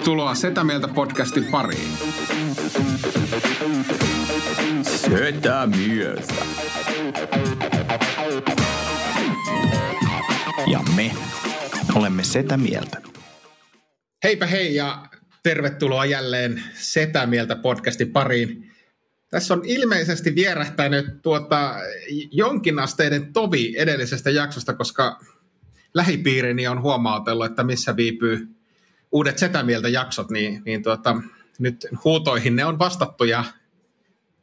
Tervetuloa Setä Mieltä podcastin pariin. Setä Mieltä. Ja me olemme Setä Mieltä. Heipä hei ja tervetuloa jälleen Setä Mieltä podcastin pariin. Tässä on ilmeisesti vierähtänyt tuota jonkinasteinen tovi edellisestä jaksosta, koska lähipiirini on huomautellut, että missä viipyy uudet Setämieltä jaksot, niin, niin tuota, nyt huutoihin ne on vastattu ja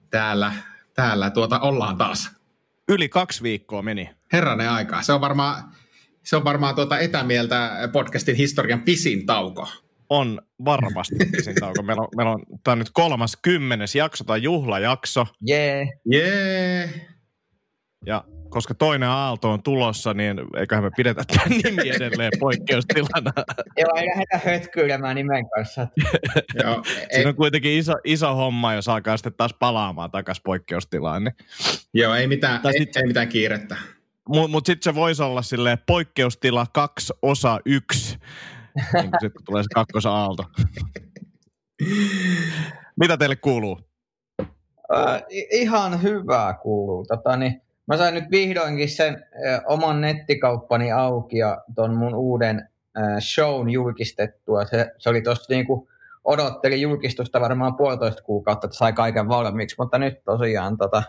täällä, täällä tuota ollaan taas. Yli kaksi viikkoa meni. Herranen aikaa. Se on varmaan, se on varmaan tuota etämieltä podcastin historian pisin tauko. On varmasti pisin tauko. Meillä on, meillä on tämä on nyt kolmas kymmenes jakso tai juhlajakso. Jee. Yeah. Yeah. Ja koska toinen aalto on tulossa, niin eiköhän me pidetä tämän nimi edelleen poikkeustilana. Joo, ei lähdetä hötkyilemään nimen kanssa. Joo, Siinä on kuitenkin iso, iso homma, jos alkaa sitten taas palaamaan takaisin poikkeustilaan. Niin. Joo, ei mitään, ei, sit, ei mitään kiirettä. Mutta mut sitten se voisi olla sille poikkeustila kaksi osa yksi, niin sitten kun tulee se kakkosa aalto. Mitä teille kuuluu? Äh, ihan hyvää kuuluu. Tota, niin, Mä sain nyt vihdoinkin sen äh, oman nettikauppani auki ja ton mun uuden äh, shown julkistettua. Se, se oli tossa niinku, odotteli julkistusta varmaan puolitoista kuukautta, että sai kaiken valmiiksi, mutta nyt tosiaan tota,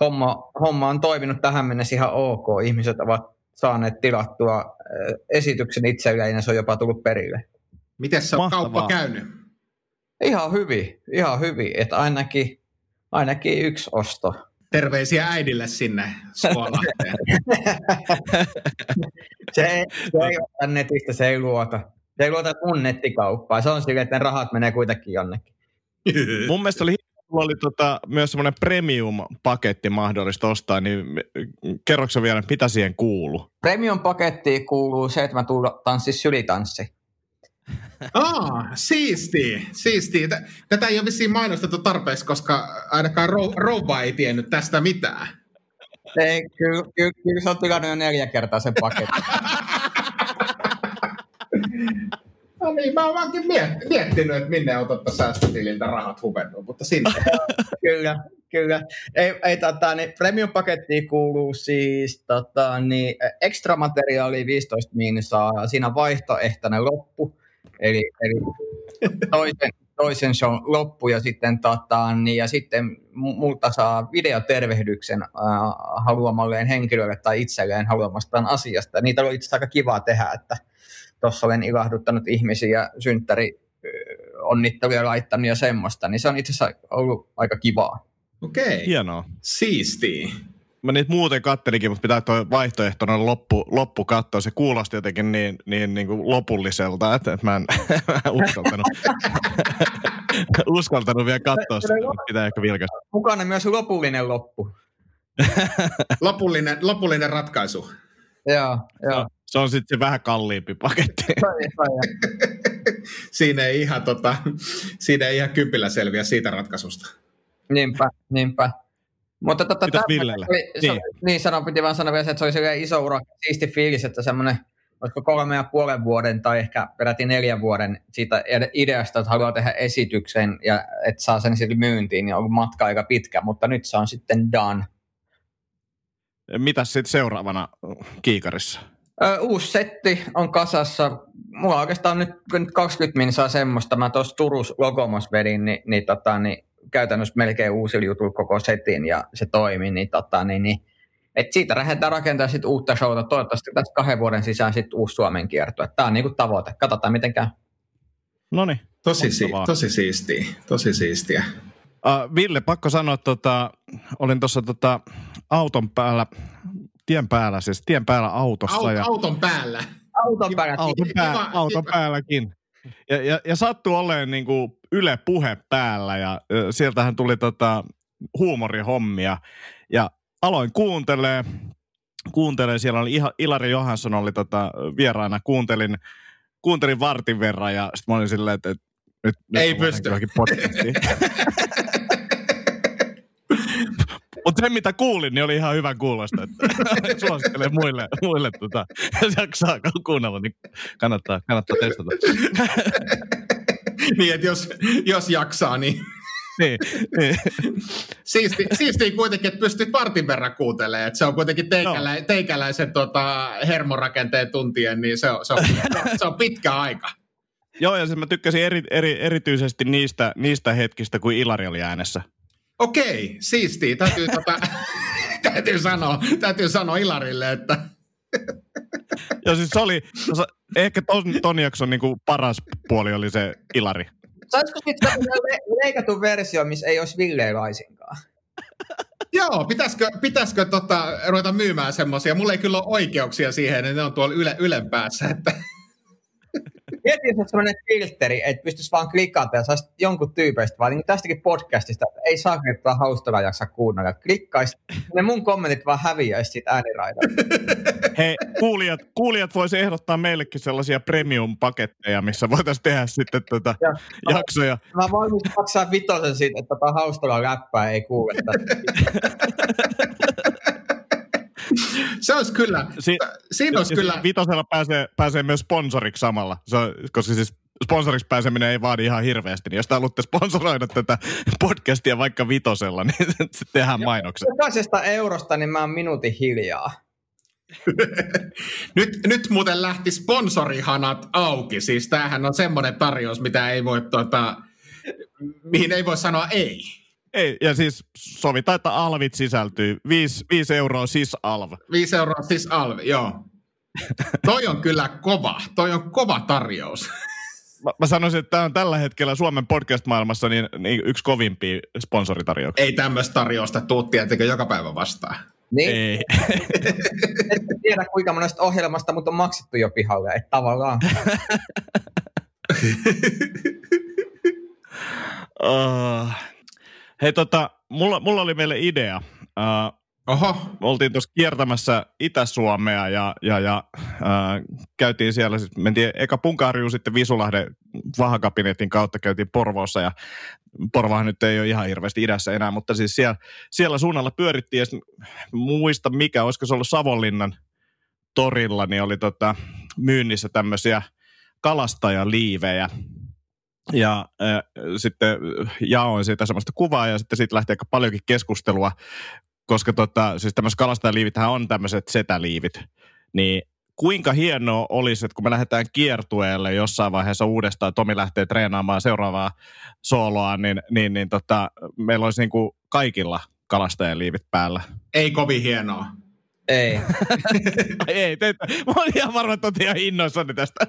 homma, homma on toiminut tähän mennessä ihan ok. Ihmiset ovat saaneet tilattua äh, esityksen itselleen ja se on jopa tullut perille. Miten se on Mahtavaa. kauppa käynyt? Ihan hyvin, ihan hyvin, että ainakin, ainakin yksi osto Terveisiä äidille sinne Suolahteen. se, se ei ota netistä, se ei luota. Se ei luota mun nettikauppaa. Se on sille, että ne rahat menee kuitenkin jonnekin. mun mielestä oli oli tota, myös semmoinen premium-paketti mahdollista ostaa, niin kerroksä vielä, mitä siihen kuuluu? Premium-pakettiin kuuluu se, että mä tanssi sylitanssi. Ah, siisti, siisti. Tätä ei ole vissiin mainostettu tarpeeksi, koska ainakaan rouva ei tiennyt tästä mitään. Ei, kyllä, kyllä, kyllä se on tilannut jo neljä kertaa sen paketin. no niin, mä oon vaankin miettinyt, että minne on totta säästötililtä rahat huvennut, mutta sinne. kyllä, kyllä. Ei, ei tota, niin premium-pakettiin kuuluu siis tota, niin, extra materiaali 15 minsaa, siinä vaihtoehtona loppu, Eli, eli toisen, toisen show loppu ja sitten, tota, niin, ja sitten multa saa videotervehdyksen äh, haluamalleen henkilölle tai itselleen haluamastaan asiasta. Niitä on itse asiassa aika kivaa tehdä, että tuossa olen ilahduttanut ihmisiä synttäri onnitteluja laittanut ja semmoista, niin se on itse asiassa ollut aika kivaa. Okei. Okay. Hienoa. Siistiä mä niitä muuten kattelikin, mutta pitää tuo vaihtoehtona loppu, loppu katsoa. Se kuulosti jotenkin niin, niin, niin kuin lopulliselta, että, että mä en, mä en uskaltanut, uskaltanut vielä katsoa sitä. Pitää ehkä vilkaista. Mukana myös lopullinen loppu. lopullinen, lopullinen ratkaisu. Joo, joo. Se on sitten se vähän kalliimpi paketti. siinä, ei ihan, tota, siinä ei ihan kympillä selviä siitä ratkaisusta. Niinpä, niinpä. Mutta tota, Mitäs Villelle? Oli, niin. niin sanon, piti vaan sanoa vielä, että se oli iso ura, siisti fiilis, että semmoinen olisiko kolme ja puolen vuoden tai ehkä peräti neljän vuoden siitä ideasta, että haluaa tehdä esityksen ja että saa sen sitten myyntiin, niin on matka aika pitkä, mutta nyt se on sitten done. Mitäs sitten seuraavana kiikarissa? Ö, uusi setti on kasassa. Mulla oikeastaan nyt, nyt 20 minsaa semmoista. Mä tuossa Turus Logomos vedin, niin, niin, tota, niin käytännössä melkein uusi jutulla koko setin ja se toimi, niin, tota, niin, niin et siitä lähdetään rakentamaan sit uutta showta. Toivottavasti tässä kahden vuoden sisään sit uusi Suomen kierto. Tämä on niinku tavoite. Katsotaan miten käy. No niin. Tosi, si- tosi siistiä. Tosi siistiä. Uh, Ville, pakko sanoa, että tota, olin tuossa tota, auton päällä, tien päällä, siis tien päällä autossa. Aut, ja, auton päällä. Auton päällä. Auton, pää, auton päälläkin. Ja, ja, ja sattui olemaan niin kuin Yle Puhe päällä ja sieltähän tuli tota huumorihommia. Ja aloin kuuntelee, kuuntelee siellä oli Ilari Johansson oli tota vieraana, kuuntelin, kuuntelin vartin verran ja sitten mä olin silleen, että, että nyt, Ei pysty. Mutta se, mitä kuulin, niin oli ihan hyvän kuulosta. Että suosittelen muille, muille tota, jos jaksaa kuunnella, niin kannattaa, kannattaa testata. niin, että jos, jos jaksaa, niin... niin, niin. Siisti, siisti kuitenkin, että pystyt vartin verran kuuntelemaan. Että se on kuitenkin teikälä, no. teikäläisen tota, hermorakenteen tuntien, niin se on, se, on, se on pitkä aika. Joo, ja siis mä tykkäsin eri, eri, erityisesti niistä, niistä hetkistä, kun Ilari oli äänessä. Okei, siistiä. Täytyy, tota, täytyy, sanoa, täytyy sanoa Ilarille, että... ja siis se oli, ehkä ton, ton jakson niin kuin paras puoli oli se Ilari. Saisiko sitten le- leikatun versio, missä ei olisi Ville laisinkaan? Joo, pitäisikö, pitäisikö tota, ruveta myymään semmoisia? Mulla ei kyllä ole oikeuksia siihen, että ne on tuolla yle, Ylen päässä. Että. Mietin, jos on sellainen filteri, että pystyisi vaan klikata ja saisi jonkun tyypeistä, vaan niin tästäkin podcastista, että ei saa että haustella jaksa kuunnella. Klikkaisi, ne mun kommentit vaan häviäisi siitä ääniraidalta. Hei, kuulijat, kuulijat voisi ehdottaa meillekin sellaisia premium-paketteja, missä voitaisiin tehdä sitten tätä ja, jaksoja. Mä voin maksaa vitosen siitä, että tota haustella läppää ei kuuleta. se olisi kyllä, si- siinä olisi kyllä... Vitosella pääsee, pääsee myös sponsoriksi samalla, se on, koska siis sponsoriksi pääseminen ei vaadi ihan hirveästi, niin jos te haluatte sponsoroida tätä podcastia vaikka vitosella, niin sitten tehdään mainokset. Jokaisesta eurosta niin mä oon minuutin hiljaa. nyt, nyt muuten lähti sponsorihanat auki, siis tämähän on semmoinen tarjous, mitä ei voi, tuota, mihin ei voi sanoa ei. Ei, ja siis sovitaan, että alvit sisältyy. 5, 5 euroa siis alv. 5 euroa siis alv, joo. toi on kyllä kova, toi on kova tarjous. Mä, mä sanoisin, että tämä on tällä hetkellä Suomen podcast-maailmassa niin, niin yksi kovimpia sponsoritarjouksia. Ei tämmöistä tarjousta tuu tietenkin joka päivä vastaan. Niin. Ei. Et tiedä kuinka monesta ohjelmasta, mutta on maksettu jo pihalle, että tavallaan. uh, Hei tota, mulla, mulla oli meille idea. Uh, Oho. Me oltiin tuossa kiertämässä Itä-Suomea ja, ja, ja uh, käytiin siellä, siis mentiin eka Punkaharjuun sitten Visulahden vahakabinetin kautta käytiin Porvoossa ja Porvahan nyt ei ole ihan hirveästi idässä enää, mutta siis siellä, siellä suunnalla pyörittiin ja muista mikä, olisiko se ollut Savonlinnan torilla, niin oli tota, myynnissä tämmöisiä kalastajaliivejä ja äh, sitten jaoin siitä semmoista kuvaa ja sitten siitä lähti aika paljonkin keskustelua, koska tota, siis tämmöiset kalastajaliivithän on tämmöiset setäliivit, niin kuinka hienoa olisi, että kun me lähdetään kiertueelle jossain vaiheessa uudestaan, Tomi lähtee treenaamaan seuraavaa sooloa, niin, niin, niin tota, meillä olisi niin kuin kaikilla kalastajaliivit päällä. Ei kovin hienoa. Ei. ei, te, mä olin ihan varma, että ihan innoissani tästä.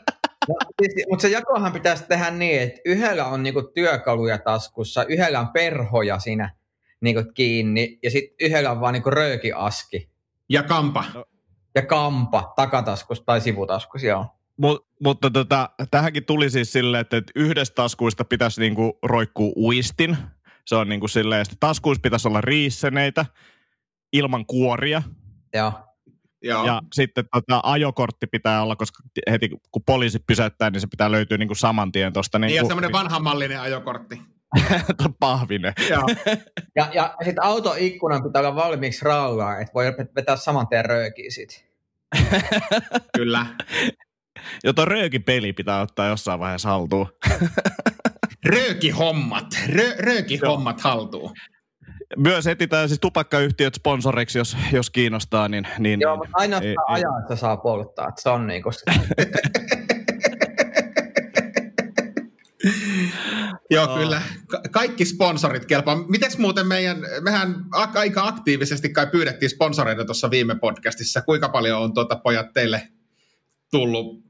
No, siis, mutta se jakohan pitäisi tehdä niin, että yhdellä on niinku työkaluja taskussa, yhdellä on perhoja siinä niinku kiinni ja sitten yhdellä on vaan niinku röökiaski. Ja kampa. No. Ja kampa takataskussa tai sivutaskussa, joo. Mut, mutta tota, tähänkin tuli siis silleen, että yhdestä taskuista pitäisi niinku roikkuu uistin. Se on niinku silleen, että taskuissa pitäisi olla riisseneitä ilman kuoria. Joo. Joo. Ja sitten tota, ajokortti pitää olla, koska heti kun poliisi pysäyttää, niin se pitää löytyä niin kuin saman tien tuosta. Niin, niin ja semmoinen vanhamallinen ajokortti. Pahvinen. Joo. ja, ja sitten autoikkunan pitää olla valmiiksi raulaa, että voi vetää saman tien röökiä sit. Kyllä. Jota röökipeli pitää ottaa jossain vaiheessa haltuun. röökihommat. Rö, röökihommat haltuun. Myös etsitään siis tupakkayhtiöt sponsoriksi, jos, jos kiinnostaa. Niin, niin, Joo, mutta ainoastaan ajassa saa polttaa, että se on niin kuin... Joo, kyllä. Ka- kaikki sponsorit kelpaa. Mites muuten meidän, mehän aika aktiivisesti kai pyydettiin sponsoreita tuossa viime podcastissa. Kuinka paljon on tuota pojat teille tullut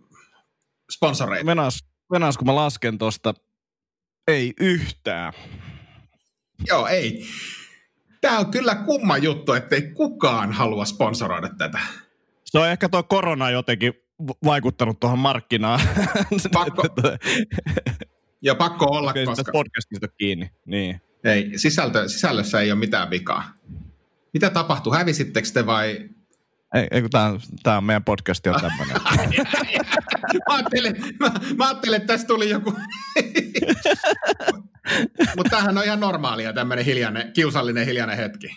sponsoreita? Menas, menas kun mä lasken tuosta, ei yhtään. Joo, ei. Tämä on kyllä kumma juttu, ettei kukaan halua sponsoroida tätä. Se on ehkä tuo korona jotenkin vaikuttanut tuohon markkinaan. Pakko, ja pakko olla, Kyllä koska... podcastista kiinni, niin. Ei, sisältö, sisällössä ei ole mitään vikaa. Mitä tapahtui? Hävisittekö te vai? Ei, ei kun tämä, tämä on meidän podcasti on tämmöinen. mä, ajattelin, mä, mä ajattelin, että tässä tuli joku... Mutta tämähän on ihan normaalia, tämmöinen hiljainen, kiusallinen hiljainen hetki.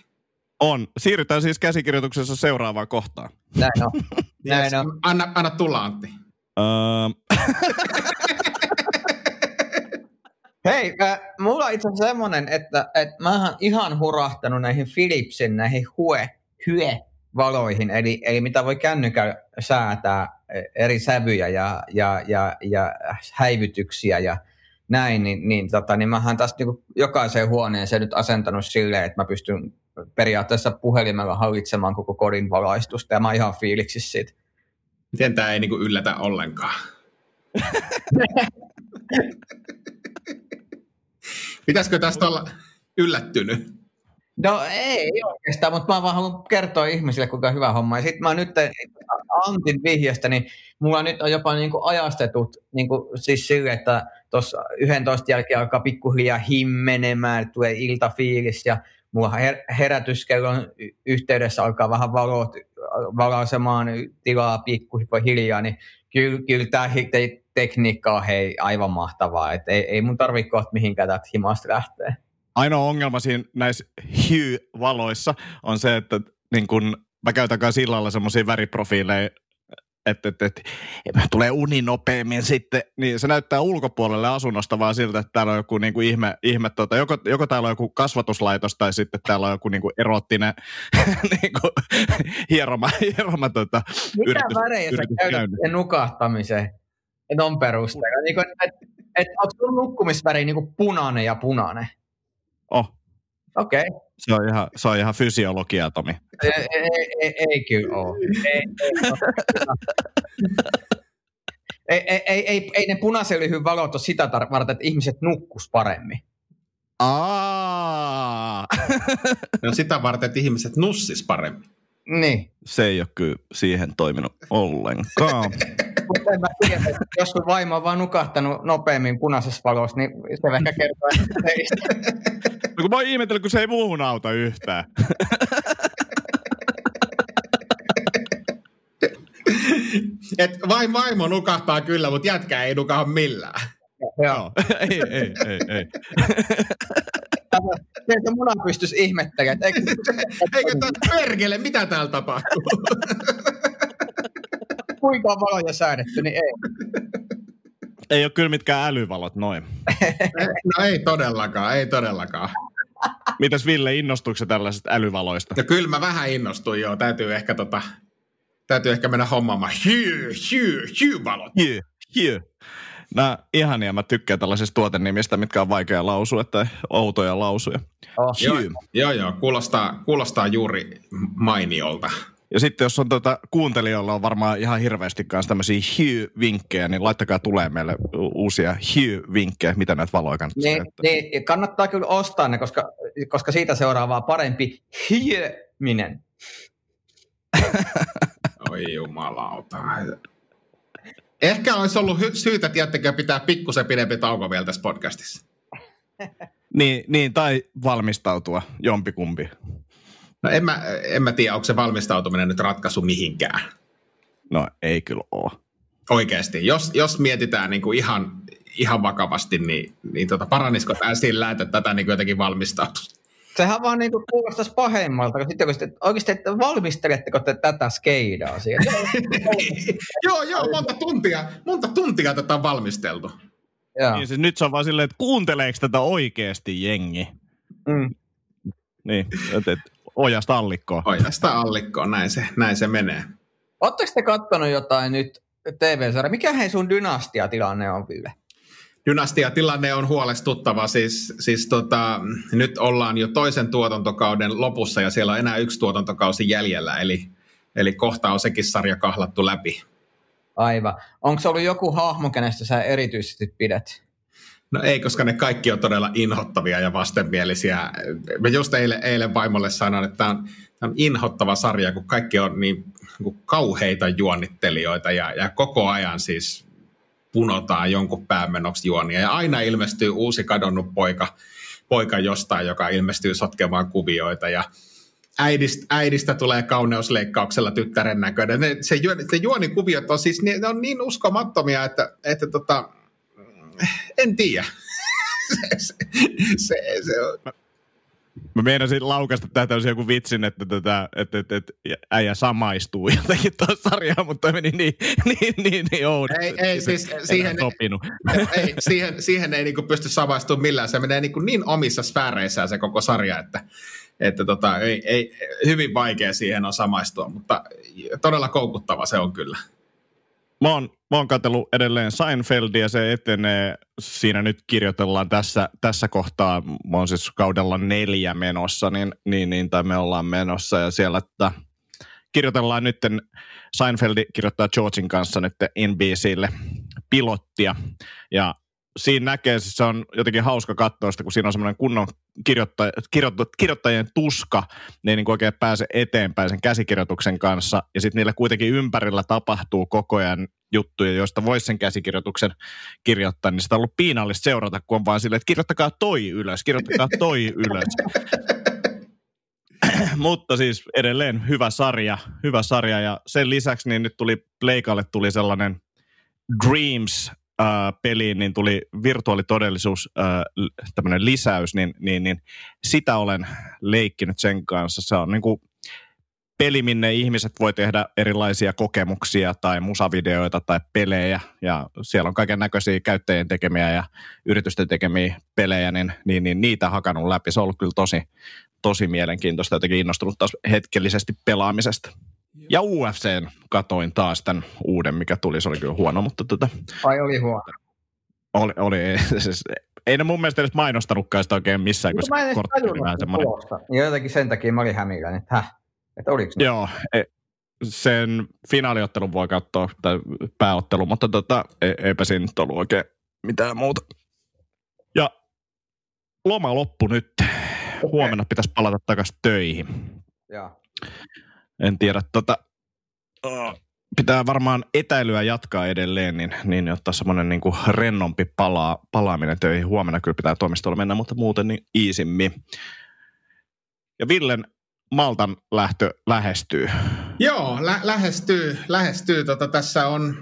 On. Siirrytään siis käsikirjoituksessa seuraavaan kohtaan. Näin on. Näin yes. on. Anna, anna tulla, Antti. Uh... Hei, äh, mulla on itse asiassa semmoinen, että, että mä oon ihan hurahtanut näihin Philipsin, näihin hue, hye valoihin, eli, eli mitä voi kännykällä säätää eri sävyjä ja, ja, ja, ja häivytyksiä ja näin, niin, niin, tota, niin mähän tästä niin jokaiseen huoneeseen nyt asentanut silleen, että mä pystyn periaatteessa puhelimella hallitsemaan koko kodin valaistusta ja mä oon ihan fiiliksissä siitä. Miten tämä ei niin yllätä ollenkaan? Pitäisikö tästä olla yllättynyt? No ei oikeastaan, mutta mä vaan haluan kertoa ihmisille, kuinka hyvä homma. Ja sitten mä nyt Antin vihjeestä, niin mulla nyt on jopa niin kuin ajastetut niin kuin siis sille, että tuossa 11 jälkeen alkaa pikkuhiljaa himmenemään, tulee iltafiilis ja mulla her- herätyskellon yhteydessä alkaa vähän valot valaisemaan tilaa pikkuhiljaa, niin kyllä, kyllä tämä tekniikka on hei, aivan mahtavaa. Et ei, ei mun tarvitse mihinkään täältä himasta lähteä. Ainoa ongelma siinä näissä Hue-valoissa on se, että niin kun mä käytän kanssa illalla semmoisia väriprofiileja, että, että, että, että tulee uni nopeammin sitten, niin se näyttää ulkopuolelle asunnosta vaan siltä, että täällä on joku niin kuin ihme, ihme tuota, joko, joko täällä on joku kasvatuslaitos tai sitten täällä on joku niin kuin erottinen niin kuin, hieroma, hieroma tuota, Mitä yritys, värejä sä käytät nukahtamiseen? Että on perusteella. Niin kuin, että, että onko sun nukkumisväri niin kuin punainen ja punainen? Oh. Okei. Okay. Se on ihan, se on ihan fysiologia, Tomi. Ei, ei, ei, ei kyllä ole. Ei, ei, ei, ei, ei, ei ne punaisen lyhyn valot ole sitä tar- varten, että ihmiset nukkus paremmin. Aa. no sitä varten, että ihmiset nussis paremmin. Niin. Se ei ole kyllä siihen toiminut ollenkaan. Mutta en mä tiedä, että jos sun vaimo on vaan nukahtanut nopeammin punaisessa valossa, niin se ehkä kertoo teistä. No kun mä oon ihmetellyt, kun se ei muuhun auta yhtään. Et vain vaimo nukahtaa kyllä, mutta jätkä ei nukaha millään. Joo. ei, ei, ei, ei. Teitä muna pystyisi ihmettelemään. Eikö, eikö tämä perkele, mitä täällä tapahtuu? Kuinka on valoja säädetty, niin ei. Ei ole kyllä mitkään älyvalot noin. no ei todellakaan, ei todellakaan. Mitäs Ville, innostuiko tällaisista älyvaloista? No kyllä mä vähän innostuin joo, täytyy ehkä tota, täytyy ehkä mennä hommaamaan hyy, hyy, hyy valot. Hyy, hyy. Nämä ihania, mä tykkään tällaisista tuotennimistä, mitkä on vaikea lausua, että outoja lausuja. Oh. Joo, joo, joo, kuulostaa, kuulostaa juuri mainiolta. Ja sitten jos on tuota, kuuntelijoilla on varmaan ihan hirveästi kanssa tämmöisiä Hue-vinkkejä, niin laittakaa tulee meille uusia Hue-vinkkejä, mitä näitä valoja kannattaa niin, niin, kannattaa kyllä ostaa ne, koska, koska siitä seuraavaa parempi hieminen. Oi jumalauta. Ehkä olisi ollut hy- syytä, tiettäkään, pitää pikkusen pidempi tauko vielä tässä podcastissa. niin, niin, tai valmistautua jompikumpi. No en mä, en mä tiedä, onko se valmistautuminen nyt ratkaisu mihinkään. No ei kyllä ole. Oikeasti, jos, jos mietitään niin kuin ihan, ihan vakavasti, niin, niin tota, paranisiko tämä sillä, että tätä niin jotenkin valmistautuu? Sehän vaan niin kuulostaisi pahemmalta, kun sitten kun sitten, oikeasti, että valmisteletteko te tätä skeidaa siellä? joo, joo, monta tuntia, monta tuntia tätä on valmisteltu. Joo. Niin, siis nyt se on vaan silleen, että kuunteleeko tätä oikeasti jengi? Mm. Niin, että et, ojasta allikkoon. Ojasta allikkoon, näin se, näin se menee. Oletteko te katsonut jotain nyt TV-sarja? Mikä hei sun dynastiatilanne on, Ville? Dynastiatilanne on huolestuttava. Siis, siis tota, nyt ollaan jo toisen tuotantokauden lopussa ja siellä on enää yksi tuotantokausi jäljellä, eli, eli kohta on sekin sarja kahlattu läpi. Aivan. Onko se ollut joku hahmo, kenestä sä erityisesti pidät? No ei, koska ne kaikki on todella inhottavia ja vastenmielisiä. Mä just eilen, eilen vaimolle sanoin, että tämä on, on inhottava sarja, kun kaikki on niin, niin kauheita juonittelijoita ja, ja koko ajan siis punotaan jonkun päämenoksi juonia. Ja aina ilmestyy uusi kadonnut poika, poika jostain, joka ilmestyy sotkemaan kuvioita ja äidistä, äidistä tulee kauneusleikkauksella tyttären näköinen. Ne, se, se juonikuviot on siis ne on niin uskomattomia, että, että tota, en tiedä. se, se, se, se on. Mä meinasin laukasta tähän tämmöisen joku vitsin, että, tätä, että, että, että äijä samaistuu jotenkin tuossa sarjaan, mutta meni niin, niin, niin, niin oudoksi. Ei, ei siis siihen, sopinut. ei, siihen, siihen ei niin pysty samaistumaan millään. Se menee niin, niin omissa sfääreissään se koko sarja, että, että tota, ei, ei, hyvin vaikea siihen on samaistua, mutta todella koukuttava se on kyllä. Mä oon, mä oon katsellut edelleen Seinfeldia, se etenee, siinä nyt kirjoitellaan tässä, tässä kohtaa, mä oon siis kaudella neljä menossa, niin, niin, niin tai me ollaan menossa, ja siellä, että kirjoitellaan nyt, Seinfeld kirjoittaa Georgein kanssa nyt NBClle pilottia, ja siinä näkee, siis se on jotenkin hauska katsoa sitä, kun siinä on semmoinen kunnon kirjoitta, kirjoitta, kirjoittajien tuska, ne ei niin oikein pääse eteenpäin sen käsikirjoituksen kanssa, ja sitten niillä kuitenkin ympärillä tapahtuu koko ajan juttuja, joista voisi sen käsikirjoituksen kirjoittaa, niin sitä on ollut piinallista seurata, kun on vaan silleen, että kirjoittakaa toi ylös, kirjoittakaa toi ylös. Mutta siis edelleen hyvä sarja, hyvä sarja, ja sen lisäksi niin nyt tuli Pleikalle tuli sellainen Dreams äh, peliin, niin tuli virtuaalitodellisuus äh, tämmöinen lisäys, niin, niin, niin sitä olen leikkinyt sen kanssa. Se on niin kuin peli, minne ihmiset voi tehdä erilaisia kokemuksia tai musavideoita tai pelejä. Ja siellä on kaiken näköisiä käyttäjien tekemiä ja yritysten tekemiä pelejä, niin, niin, niin niitä hakannut läpi. Se on ollut kyllä tosi, tosi mielenkiintoista, jotenkin innostunut taas hetkellisesti pelaamisesta. Ja UFCn katoin taas tämän uuden, mikä tuli. Se oli kyllä huono, mutta tota... Ai oli huono. Oli, oli siis, ei ne mun mielestä edes mainostanutkaan sitä oikein missään, koska kortti oli vähän semmoinen. Jotenkin sen takia mä olin hämillä, että häh, että oliko ne? Joo, e, sen finaaliottelun voi katsoa, tai pääottelu, mutta tota, e, eipä siinä nyt ollut oikein mitään muuta. Ja loma loppu nyt. Huomenna pitäisi palata takaisin töihin. Joo en tiedä, tota, pitää varmaan etäilyä jatkaa edelleen, niin, niin ottaa semmoinen niin rennompi palaa, palaaminen töihin. Huomenna kyllä pitää toimistolla mennä, mutta muuten niin iisimmin. Ja Villen Maltan lähtö lähestyy. Joo, lä- lähestyy. lähestyy. Tota, tässä on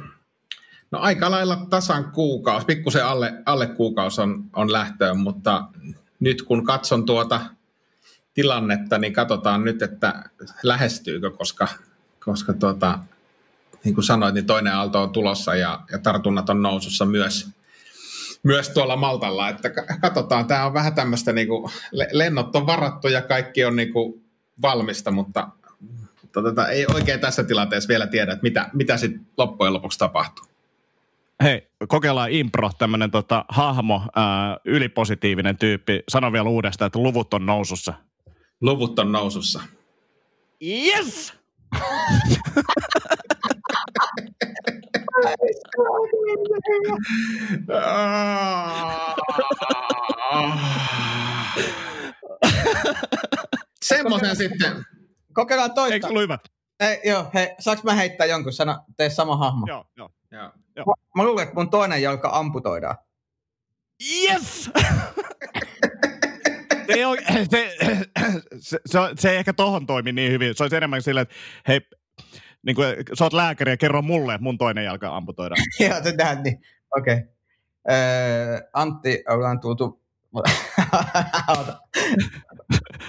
no, aika lailla tasan kuukausi, pikkusen alle, alle kuukausi on, on lähtöön, mutta nyt kun katson tuota – tilannetta, niin katsotaan nyt, että lähestyykö, koska, koska tuota, niin kuin sanoit, niin toinen aalto on tulossa ja, ja tartunnat on nousussa myös, myös tuolla Maltalla. Että katsotaan, tämä on vähän tämmöistä, niin kuin, lennot on varattu ja kaikki on niin kuin valmista, mutta, mutta tota, ei oikein tässä tilanteessa vielä tiedä, että mitä, mitä sitten loppujen lopuksi tapahtuu. Hei, kokeillaan impro, tämmöinen tota, hahmo, ää, ylipositiivinen tyyppi. Sano vielä uudestaan, että luvut on nousussa luvut on nousussa. Yes! Semmoisen sitten. Kokeillaan toista. Eikö hyvä? Ei, joo, hei, saaks mä heittää jonkun sana, tee sama hahmo? Joo, joo. joo. Mä, mä luulen, että mun toinen jalka amputoidaan. Yes! se, ei ole, se, se, se, se, ei ehkä tohon toimi niin hyvin. Se olisi enemmän silleen, että hei, niin kuin, sä oot lääkäri ja kerro mulle, että mun toinen jalka amputoidaan. Joo, tehdään niin. Okei. Okay. Öö, Antti, ollaan tultu...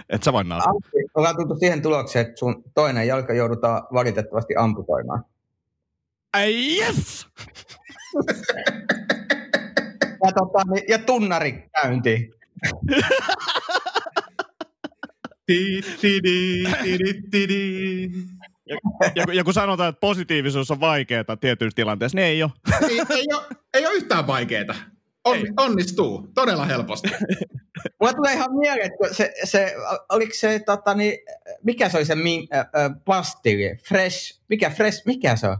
Et sä voi Antti, ollaan tultu siihen tulokseen, että sun toinen jalka joudutaan valitettavasti amputoimaan. Ai yes! ja, tota, niin, ja tunnari käyntiin ja, ja, ja kun sanotaan, että positiivisuus on vaikeaa tietyissä tilanteissa, niin ei ole. ei, ei, ole, ei ole yhtään vaikeaa. On, onnistuu todella helposti. Mulla tulee ihan mieleen, että se, se, oliko se, tota, niin, mikä se oli se min, äh, pastilli? Fresh, mikä, fresh, mikä se on?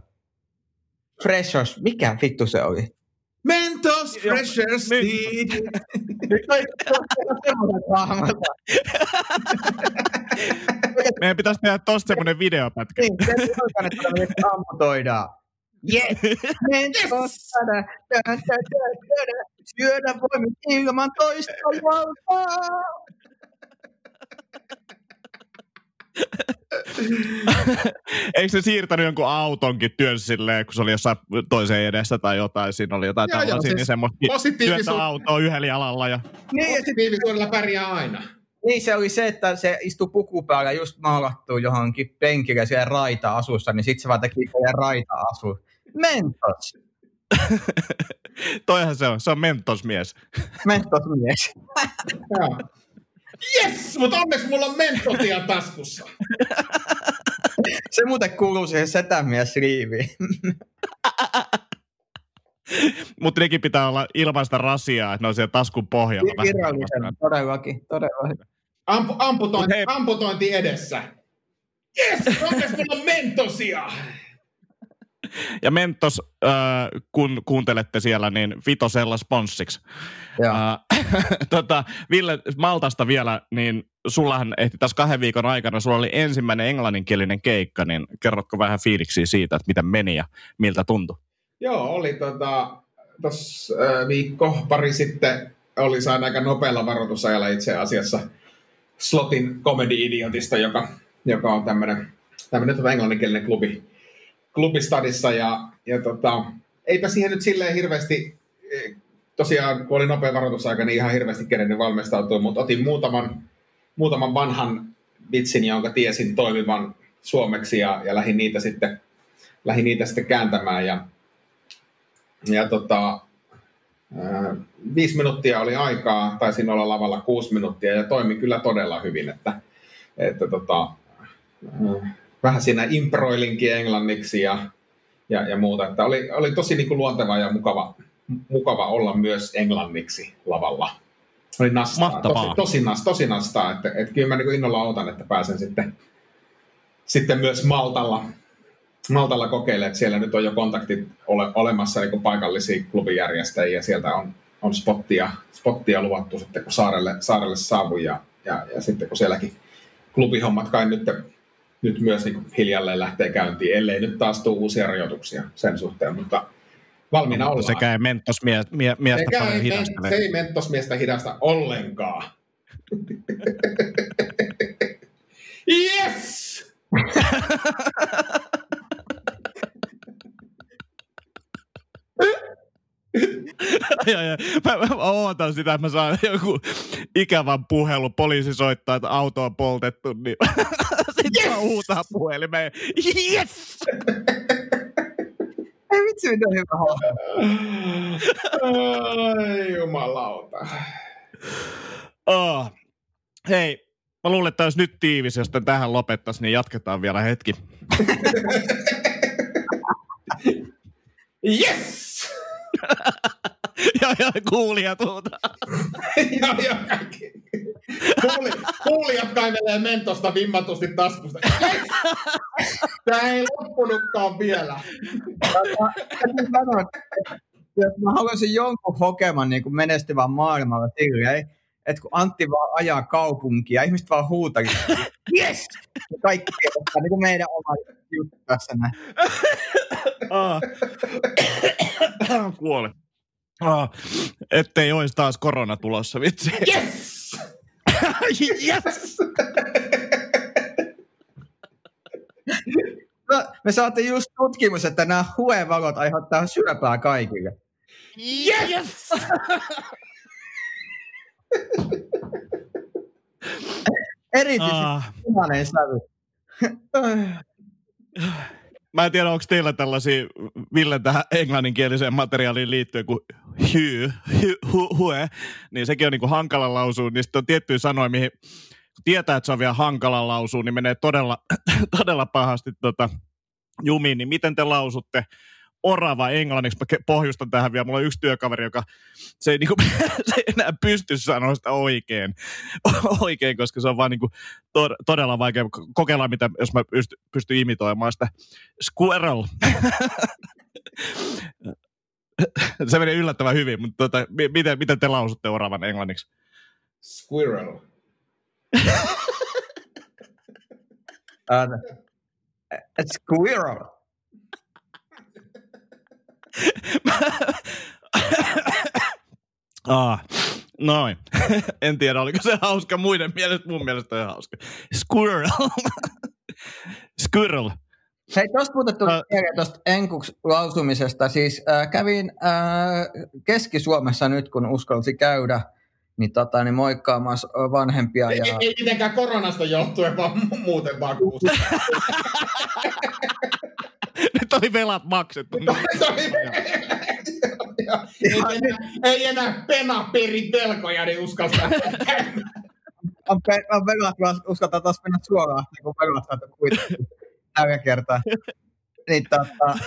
Freshos, mikä vittu se oli? Mentos Fresher Speed. Meidän pitäisi tehdä tosta semmoinen videopätkä. Niin, se amputoidaan. Yes! Mentos! Syödä voimme ilman toista valtaa. Eikö se siirtänyt jonkun autonkin työn silleen, kun se oli jossain toiseen edessä tai jotain, siinä oli jotain tällaisia, siis niin semmoista työtä autoa yhdellä jalalla. Ja... Niin, positiivisuudella pärjää aina. Niin se oli se, että se istui puku päällä just maalattu johonkin penkille siellä raita-asussa, niin sitten se vaan teki raita-asu. Mentos. Toihan se on, se on mentosmies. Mentosmies. Yes, mutta onneksi mulla on mentosia taskussa. se muuten kuuluu siihen setämies riiviin. Mutta nekin pitää olla ilmaista rasiaa, että ne on siellä taskun pohjalla. Virallisen, todellakin, todellakin. Ampu, amputointi, amputointi edessä. Yes, onneksi mulla on mentosia. Ja Mentos, äh, kun kuuntelette siellä, niin Vitosella sponssiksi. Äh, tota, Ville, Maltasta vielä, niin sullahan ehti tässä kahden viikon aikana, sulla oli ensimmäinen englanninkielinen keikka, niin kerrotko vähän fiiliksiä siitä, että miten meni ja miltä tuntui? Joo, oli tota, tos, äh, viikko pari sitten oli sain aika nopealla varoitusajalla itse asiassa Slotin Comedy Idiotista, joka, joka on tämmöinen tämmöinen tota englanninkielinen klubi, klubistadissa ja, ja tota, eipä siihen nyt silleen hirveästi, e, tosiaan kun oli nopea varoitusaika, niin ihan hirveästi kerennyt valmistautua, mutta otin muutaman, muutaman vanhan vitsin, jonka tiesin toimivan suomeksi ja, ja lähdin niitä sitten, lähdin niitä sitten kääntämään ja, ja tota, viisi minuuttia oli aikaa, taisin olla lavalla kuusi minuuttia ja toimi kyllä todella hyvin, että, että tota, vähän siinä improilinkin englanniksi ja, ja, ja muuta. Että oli, oli tosi niin kuin luonteva ja mukava, mukava olla myös englanniksi lavalla. Oli nastaa, tosi, tosi, nas, tosi nastaa, että, että kyllä mä niin innolla otan, että pääsen sitten, sitten myös Maltalla, Maltalla kokeilemaan, että siellä nyt on jo kontaktit ole, olemassa niin paikallisia klubijärjestäjiä, sieltä on, on spottia, spottia luvattu sitten, kun saarelle, saarelle saavui ja, ja, ja sitten kun sielläkin klubihommat kai nyt nyt myös niin hiljalleen lähtee käyntiin, ellei nyt taas tule uusia rajoituksia sen suhteen, mutta valmiina no, ollaan. Sekä ei mentosmiestä mie, paljon ei, hidasta. Se ei mentosmiestä hidasta ollenkaan. yes! ja, ja. Mä, mä, ootan sitä, että mä saan joku ikävän puhelun. Poliisi soittaa, että auto on poltettu, niin sitten yes! mä huutaa puhelimeen. Yes! Ei vitsi, mitä hyvä Ai jumalauta. Oh. Hei, mä luulen, että olisi nyt tiivis, jos tähän lopettaisiin, niin jatketaan vielä hetki. yes! ja, ja kuulijat tuota. ja, ja kaikki. Kuuli, kuulijat kaivelee mentosta vimmatusti taskusta. Tämä ei loppunutkaan vielä. jos mä haluaisin jonkun hokeman niin kuin menestyvän maailmalla silleen, että kun Antti vaan ajaa kaupunkia, ihmiset vaan huutaa, yes! Ja kaikki on niin kuin meidän oma juttu tässä näin. Kuoli. Ah, ettei olisi taas korona tulossa, vitsi. Yes! yes! no, me saatiin just tutkimus, että nämä huevalot aiheuttaa syöpää kaikille. Yes! Erityisesti ah. punainen sävy. Mä en tiedä, onko teillä tällaisia Ville tähän englanninkieliseen materiaaliin liittyen kuin hy, hy hu, hue, niin sekin on niin kuin hankala lausua, niin sitten on tiettyjä sanoja, mihin tietää, että se on vielä hankala lausua, niin menee todella, todella pahasti tota, jumiin, niin miten te lausutte orava englanniksi. Mä pohjustan tähän vielä. Mulla on yksi työkaveri, joka se ei, niinku, se ei enää pysty sanoa sitä oikein, oikein koska se on vaan niinku to, todella vaikea. Kokeillaan, mitä, jos mä pystyn pysty imitoimaan sitä. Squirrel. se menee yllättävän hyvin, mutta tota, miten, miten te lausutte oravan englanniksi? Squirrel. uh, squirrel. ah, noin. en tiedä, oliko se hauska muiden mielestä. Mun mielestä on hauska. Squirrel. Squirrel. Hei, tuosta muuten tuli uh, tuosta enkuks lausumisesta. Siis äh, kävin äh, Keski-Suomessa nyt, kun uskalsi käydä. niin, tota, niin moikkaamassa vanhempia. Ei, ja... ei, ei mitenkään koronasta johtuen, vaan mu- muuten vaan kuusi. Nyt oli velat maksettu. ei, enää, ei enää pena peri velkoja, niin uskaltaa. on, pe- on velat, vaan uskaltaa taas mennä suoraan, kun velat saatu kuitenkin tällä kertaa. niin, tota,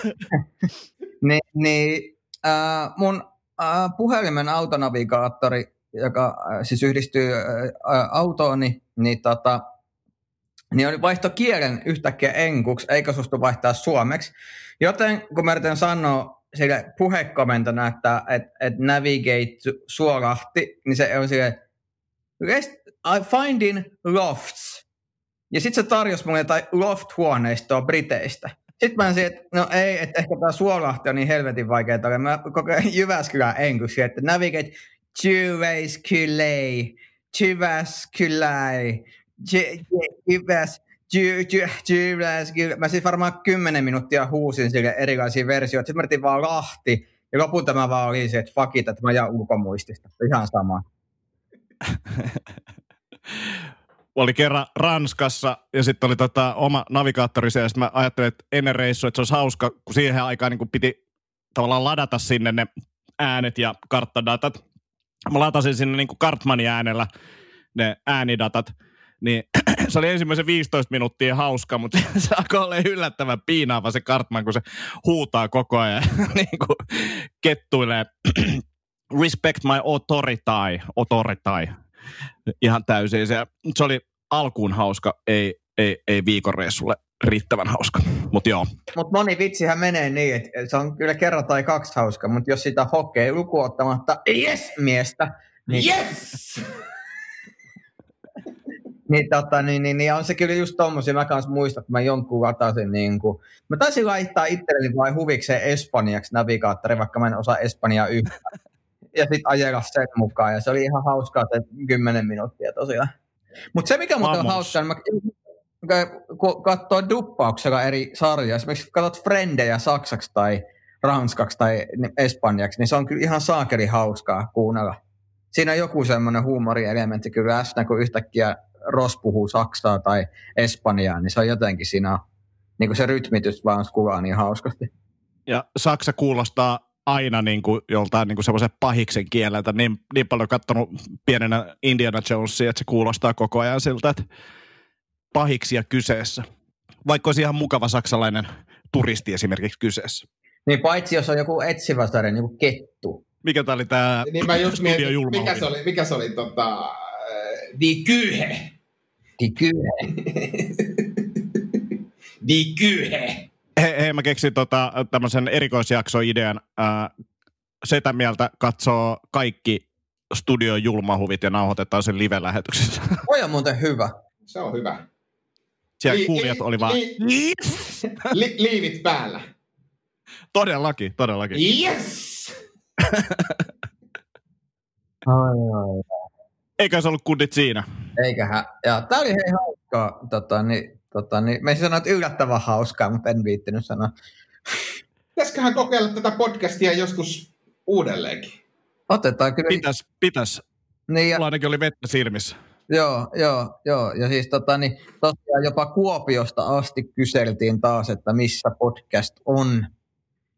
niin, niin äh, mun äh, puhelimen autonavigaattori, joka äh, siis yhdistyy äh, autoon, niin, niin, tota, niin oli vaihto kielen yhtäkkiä enkuksi, eikä suostu vaihtaa suomeksi. Joten kun mä yritän sanoa sille puhekomentona, että et, et navigate suorahti, niin se on sille rest, I find in lofts. Ja sitten se tarjosi mulle jotain loft-huoneistoa Briteistä. Sitten mä sanoin, että no ei, että ehkä tämä suolahti on niin helvetin vaikeaa. Mä koko ajan Jyväskylän enkuksi, että navigate Jyväskylä, Jyväskylä, Jyväskylä. Mä siis varmaan kymmenen minuuttia huusin sille erilaisia versioita. Sitten mä yritin vaan Lahti. Ja lopulta mä vaan olin se, että fuck it, että mä jään ulkomuistista. Ihan sama. oli kerran Ranskassa ja sitten oli tota oma navigaattori siellä. Sitten mä ajattelin, että ennen reissua, että se olisi hauska, kun siihen aikaan niin piti tavallaan ladata sinne ne äänet ja karttadatat. Mä latasin sinne niin Kartmanin äänellä ne äänidatat. Niin se oli ensimmäisen 15 minuuttia hauska, mutta se alkoi olla yllättävän piinaava se Kartman, kun se huutaa koko ajan niin kuin kettuilee. Respect my authority, authority ihan täysin. Se, se oli alkuun hauska, ei, ei, ei viikonreissulle riittävän hauska, mutta joo. Mutta moni vitsihän menee niin, että se on kyllä kerran tai kaksi hauska, mutta jos sitä hokee lukuottamatta yes miestä, niin, yes! niin, tota, niin, niin, niin, on se kyllä just tommosia, mä kanssa muistan, että mä jonkun latasin niin kuin, mä taisin laittaa itselleni vain huvikseen espanjaksi navigaattori, vaikka mä en osaa espanjaa yhtään ja sitten ajella sen mukaan. Ja se oli ihan hauskaa se kymmenen minuuttia tosiaan. Mutta se, mikä muuten on hauskaa, niin kun katsoo duppauksella eri sarjoja, esimerkiksi katsot Frendejä saksaksi tai ranskaksi tai espanjaksi, niin se on kyllä ihan saakeli hauskaa kuunnella. Siinä on joku semmoinen huumorielementti kyllä läsnä, kun yhtäkkiä Ross puhuu saksaa tai espanjaa, niin se on jotenkin siinä, niin kuin se rytmitys vaan kuvaa niin hauskasti. Ja Saksa kuulostaa aina niin kuin joltain niin kuin semmoisen pahiksen kieleltä niin, niin paljon katsonut pienenä Indiana Jonesia, että se kuulostaa koko ajan siltä, että pahiksia kyseessä. Vaikka olisi ihan mukava saksalainen turisti esimerkiksi kyseessä. Niin paitsi jos on joku etsivä sarja, niin kuin kettu. Mikä tämä oli tämä niin mä just mietin, mikä se oli, mikä se oli tota, Die Kyhe. Die Kyhe. Die Kyhe hei, hei mä keksin tota, tämmöisen erikoisjaksoidean. Ää, setä mieltä katsoo kaikki studion julmahuvit ja nauhoitetaan sen live-lähetyksessä. Oi on muuten hyvä. Se on hyvä. Siellä li, kuulijat li, oli vaan... Li, li, liivit päällä. Todellakin, todellakin. Yes! ai, ai. Eikä se ollut kundit siinä. Eiköhän. Ja tää oli hei hauskaa. Tota, niin, Tota, niin, mä sanoa, että yllättävän hauskaa, mutta en viittinyt sanoa. Pitäisiköhän kokeilla tätä podcastia joskus uudelleenkin? Otetaan kyllä. Pitäis, pitäis. Niin, ja... Mulla ainakin oli vettä silmissä. Joo, joo, joo. Ja siis tota, niin, tosiaan jopa Kuopiosta asti kyseltiin taas, että missä podcast on.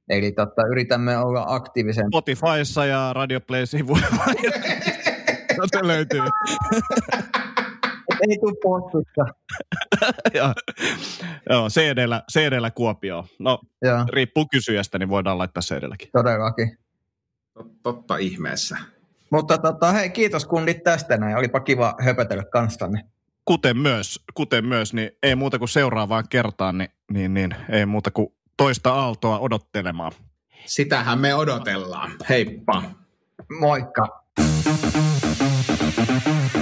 Eli tota, yritämme olla aktiivisen. Spotifyssa ja Radio Play-sivuilla. se löytyy. ei tule postissa. joo, joo CD-llä, CD-llä Kuopio. No, joo. riippuu kysyjästä, niin voidaan laittaa CD-lläkin. Todellakin. Totta ihmeessä. Mutta tota, hei, kiitos kundit tästä näin. Olipa kiva höpötellä kanssanne. Kuten myös, kuten myös, niin ei muuta kuin seuraavaan kertaan, niin, niin, niin ei muuta kuin toista aaltoa odottelemaan. Sitähän me odotellaan. Heippa. Moikka. Thank you.